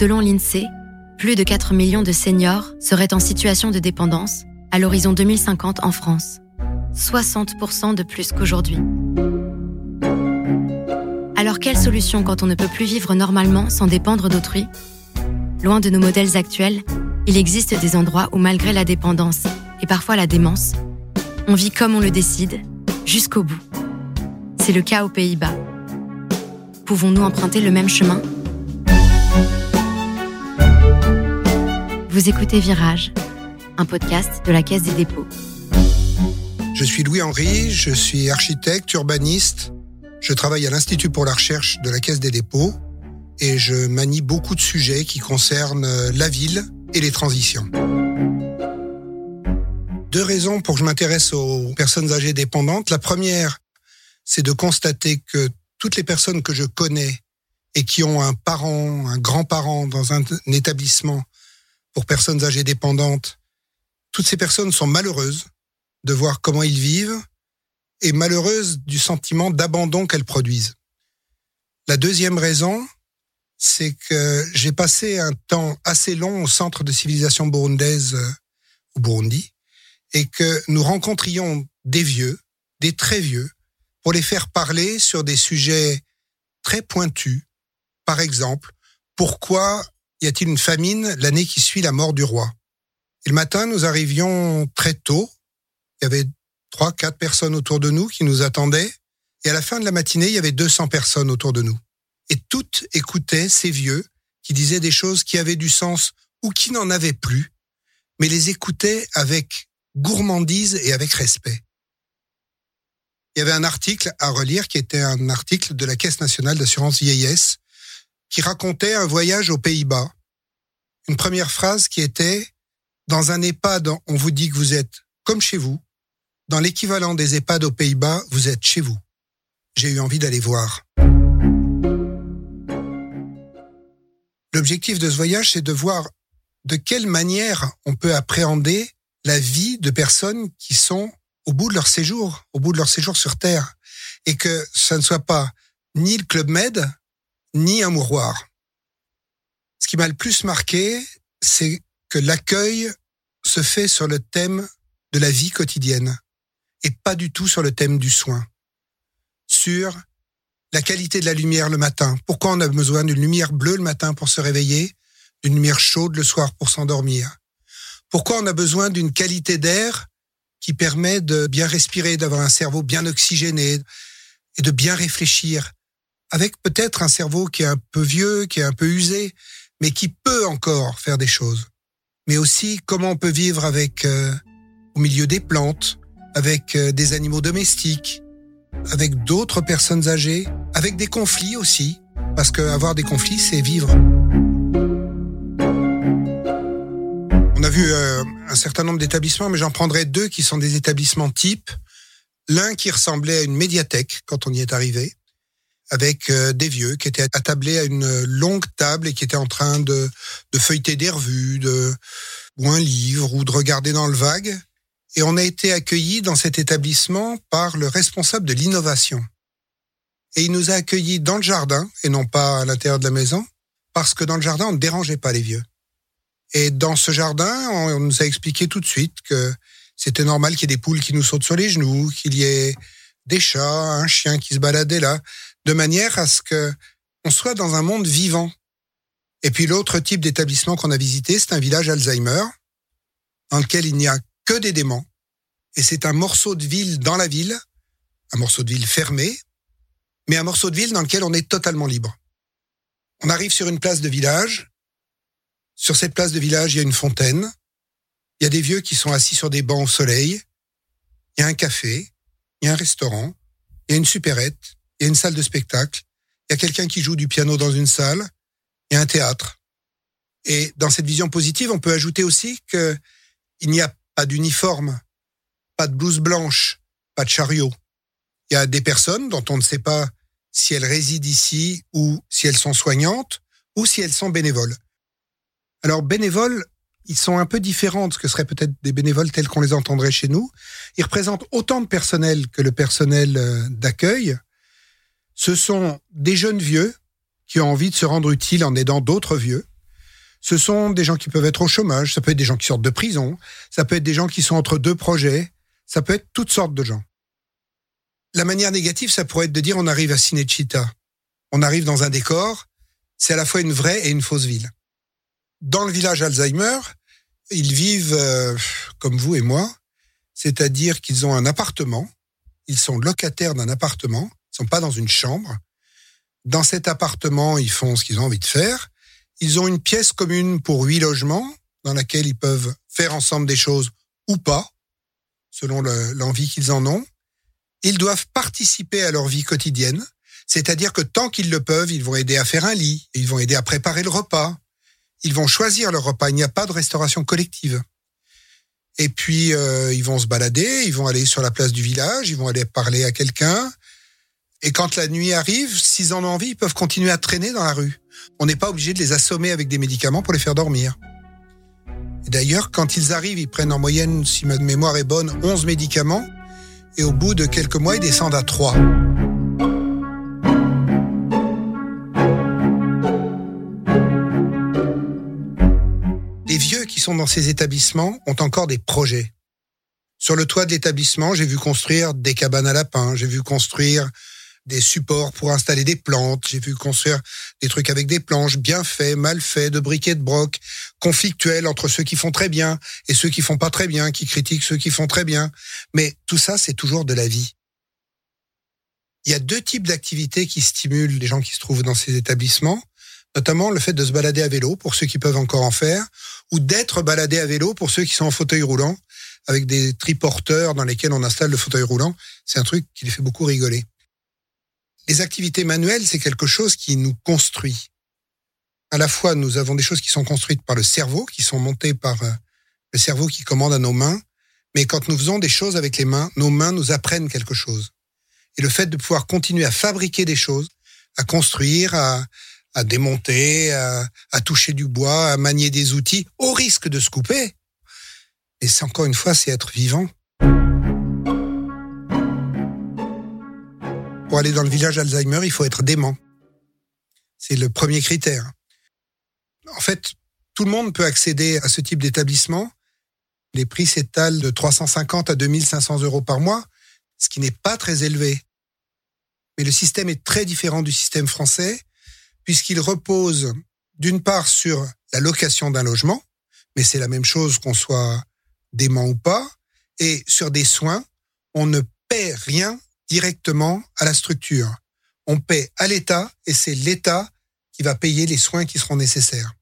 Selon l'INSEE, plus de 4 millions de seniors seraient en situation de dépendance à l'horizon 2050 en France. 60% de plus qu'aujourd'hui. Alors quelle solution quand on ne peut plus vivre normalement sans dépendre d'autrui? Loin de nos modèles actuels, il existe des endroits où malgré la dépendance et parfois la démence, on vit comme on le décide, jusqu'au bout. C'est le cas aux Pays-Bas. Pouvons-nous emprunter le même chemin? Vous écoutez Virage, un podcast de la Caisse des dépôts. Je suis Louis Henry, je suis architecte, urbaniste. Je travaille à l'Institut pour la recherche de la Caisse des dépôts et je manie beaucoup de sujets qui concernent la ville et les transitions. Deux raisons pour que je m'intéresse aux personnes âgées dépendantes. La première, c'est de constater que toutes les personnes que je connais et qui ont un parent, un grand-parent dans un, établissement pour personnes âgées dépendantes, toutes ces personnes sont malheureuses de voir comment ils vivent et malheureuses du sentiment d'abandon qu'elles produisent. La deuxième raison, c'est que j'ai passé un temps assez long au centre de civilisation burundaise euh, au Burundi et que nous rencontrions des vieux, des très vieux, pour les faire parler sur des sujets très pointus. Par exemple, pourquoi y a-t-il une famine l'année qui suit la mort du roi? Et le matin, nous arrivions très tôt. Il y avait trois, quatre personnes autour de nous qui nous attendaient. Et à la fin de la matinée, il y avait 200 personnes autour de nous. Et toutes écoutaient ces vieux qui disaient des choses qui avaient du sens ou qui n'en avaient plus, mais les écoutaient avec gourmandise et avec respect. Il y avait un article à relire qui était un article de la Caisse nationale d'assurance vieillesse qui racontait un voyage aux Pays-Bas. Une première phrase qui était Dans un EHPAD, on vous dit que vous êtes comme chez vous. Dans l'équivalent des EHPAD aux Pays-Bas, vous êtes chez vous. J'ai eu envie d'aller voir. L'objectif de ce voyage, c'est de voir de quelle manière on peut appréhender la vie de personnes qui sont au bout de leur séjour, au bout de leur séjour sur Terre, et que ça ne soit pas ni le Club Med, ni un mouroir. Ce qui m'a le plus marqué, c'est que l'accueil se fait sur le thème de la vie quotidienne et pas du tout sur le thème du soin. Sur la qualité de la lumière le matin. Pourquoi on a besoin d'une lumière bleue le matin pour se réveiller, d'une lumière chaude le soir pour s'endormir? Pourquoi on a besoin d'une qualité d'air qui permet de bien respirer, d'avoir un cerveau bien oxygéné et de bien réfléchir? Avec peut-être un cerveau qui est un peu vieux, qui est un peu usé, mais qui peut encore faire des choses. Mais aussi comment on peut vivre avec euh, au milieu des plantes, avec euh, des animaux domestiques, avec d'autres personnes âgées, avec des conflits aussi, parce qu'avoir des conflits, c'est vivre. On a vu euh, un certain nombre d'établissements, mais j'en prendrai deux qui sont des établissements types. L'un qui ressemblait à une médiathèque quand on y est arrivé, avec euh, des vieux qui étaient attablés à une longue table et qui étaient en train de, feuilleter des revues, de, ou un livre, ou de regarder dans le vague. Et on a été accueillis dans cet établissement par le responsable de l'innovation. Et il nous a accueillis dans le jardin et non pas à l'intérieur de la maison, parce que dans le jardin, on ne dérangeait pas les vieux. Et dans ce jardin, on nous a expliqué tout de suite que c'était normal qu'il y ait des poules qui nous sautent sur les genoux, qu'il y ait des chats, un chien qui se baladait là de manière à ce que on soit dans un monde vivant. Et puis l'autre type d'établissement qu'on a visité, c'est un village Alzheimer, dans lequel il n'y a que des démons. Et c'est un morceau de ville dans la ville, un morceau de ville fermé, mais un morceau de ville dans lequel on est totalement libre. On arrive sur une place de village. Sur cette place de village, il y a une fontaine. Il y a des vieux qui sont assis sur des bancs au soleil. Il y a un café. Il y a un restaurant. Il y a une supérette il y a une salle de spectacle, il y a quelqu'un qui joue du piano dans une salle, il y a un théâtre. Et dans cette vision positive, on peut ajouter aussi qu'il n'y a pas d'uniforme, pas de blouse blanche, pas de chariot. Il y a des personnes dont on ne sait pas si elles résident ici ou si elles sont soignantes ou si elles sont bénévoles. Alors bénévoles, ils sont un peu différents de ce que seraient peut-être des bénévoles tels qu'on les entendrait chez nous. Ils représentent autant de personnel que le personnel euh, d'accueil ce sont des jeunes vieux qui ont envie de se rendre utiles en aidant d'autres vieux. Ce sont des gens qui peuvent être au chômage, ça peut être des gens qui sortent de prison, ça peut être des gens qui sont entre deux projets, ça peut être toutes sortes de gens. La manière négative, ça pourrait être de dire on arrive à Cinecittà. On arrive dans un décor, c'est à la fois une vraie et une fausse ville. Dans le village Alzheimer, ils vivent euh, comme vous et moi, c'est-à-dire qu'ils ont un appartement, ils sont locataires d'un appartement, sont pas dans une chambre. Dans cet appartement, ils font ce qu'ils ont envie de faire. Ils ont une pièce commune pour huit logements dans laquelle ils peuvent faire ensemble des choses ou pas, selon l'envie qu'ils en ont. Ils doivent participer à leur vie quotidienne, c'est-à-dire que tant qu'ils le peuvent, ils vont aider à faire un lit, ils vont aider à préparer le repas, ils vont choisir leur repas. Il n'y a pas de restauration collective. Et puis, euh, ils vont se balader, ils vont aller sur la place du village, ils vont aller parler à quelqu'un. Et quand la nuit arrive, s'ils en ont envie, ils peuvent continuer à traîner dans la rue. On n'est pas obligé de les assommer avec des médicaments pour les faire dormir. D'ailleurs, quand ils arrivent, ils prennent en moyenne, si ma mémoire est bonne, 11 médicaments. Et au bout de quelques mois, ils descendent à 3. Les vieux qui sont dans ces établissements ont encore des projets. Sur le toit de l'établissement, j'ai vu construire des cabanes à lapins, j'ai vu construire des supports pour installer des plantes, j'ai vu construire des trucs avec des planches bien faits, mal faits, de briquets de broc, conflictuels entre ceux qui font très bien et ceux qui font pas très bien, qui critiquent ceux qui font très bien. Mais tout ça, c'est toujours de la vie. Il y a deux types d'activités qui stimulent les gens qui se trouvent dans ces établissements, notamment le fait de se balader à vélo pour ceux qui peuvent encore en faire, ou d'être baladé à vélo pour ceux qui sont en fauteuil roulant, avec des triporteurs dans lesquels on installe le fauteuil roulant. C'est un truc qui les fait beaucoup rigoler. Les activités manuelles, c'est quelque chose qui nous construit. À la fois, nous avons des choses qui sont construites par le cerveau, qui sont montées par euh, le cerveau qui commande à nos mains, mais quand nous faisons des choses avec les mains, nos mains nous apprennent quelque chose. Et le fait de pouvoir continuer à fabriquer des choses, à construire, à, à démonter, à, toucher du bois, à manier des outils, au risque de se couper. Et c'est encore une fois, c'est être vivant. Pour aller dans le village Alzheimer, il faut être dément. C'est le premier critère. En fait, tout le monde peut accéder à ce type d'établissement. Les prix s'étalent de 350 à 2500 euros par mois, ce qui n'est pas très élevé. Mais le système est très différent du système français puisqu'il repose d'une part sur la location d'un logement, mais c'est la même chose qu'on soit dément ou pas, et sur des soins, on ne paie rien directement à la structure. On paie à l'État et c'est l'État qui va payer les soins qui seront nécessaires.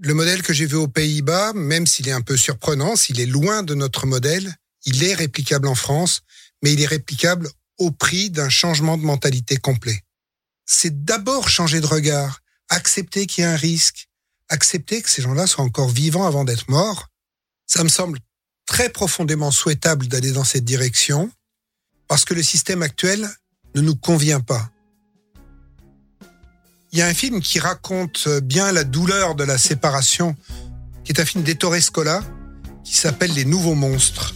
Le modèle que j'ai vu aux Pays-Bas, même s'il est un peu surprenant, s'il est loin de notre modèle, il est réplicable en France, mais il est réplicable au prix d'un changement de mentalité complet c'est d'abord changer de regard, accepter qu'il y a un risque, accepter que ces gens-là soient encore vivants avant d'être morts. Ça me semble très profondément souhaitable d'aller dans cette direction parce que le système actuel ne nous convient pas. Il y a un film qui raconte bien la douleur de la séparation, qui est un film d'Ettore Scola, qui s'appelle Les Nouveaux Monstres.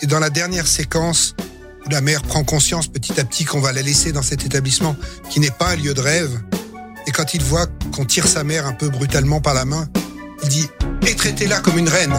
Et dans la dernière séquence, la mère prend conscience petit à petit qu'on va la laisser dans cet établissement qui n'est pas un lieu de rêve. Et quand il voit qu'on tire sa mère un peu brutalement par la main, il dit Et traitez-la comme une reine.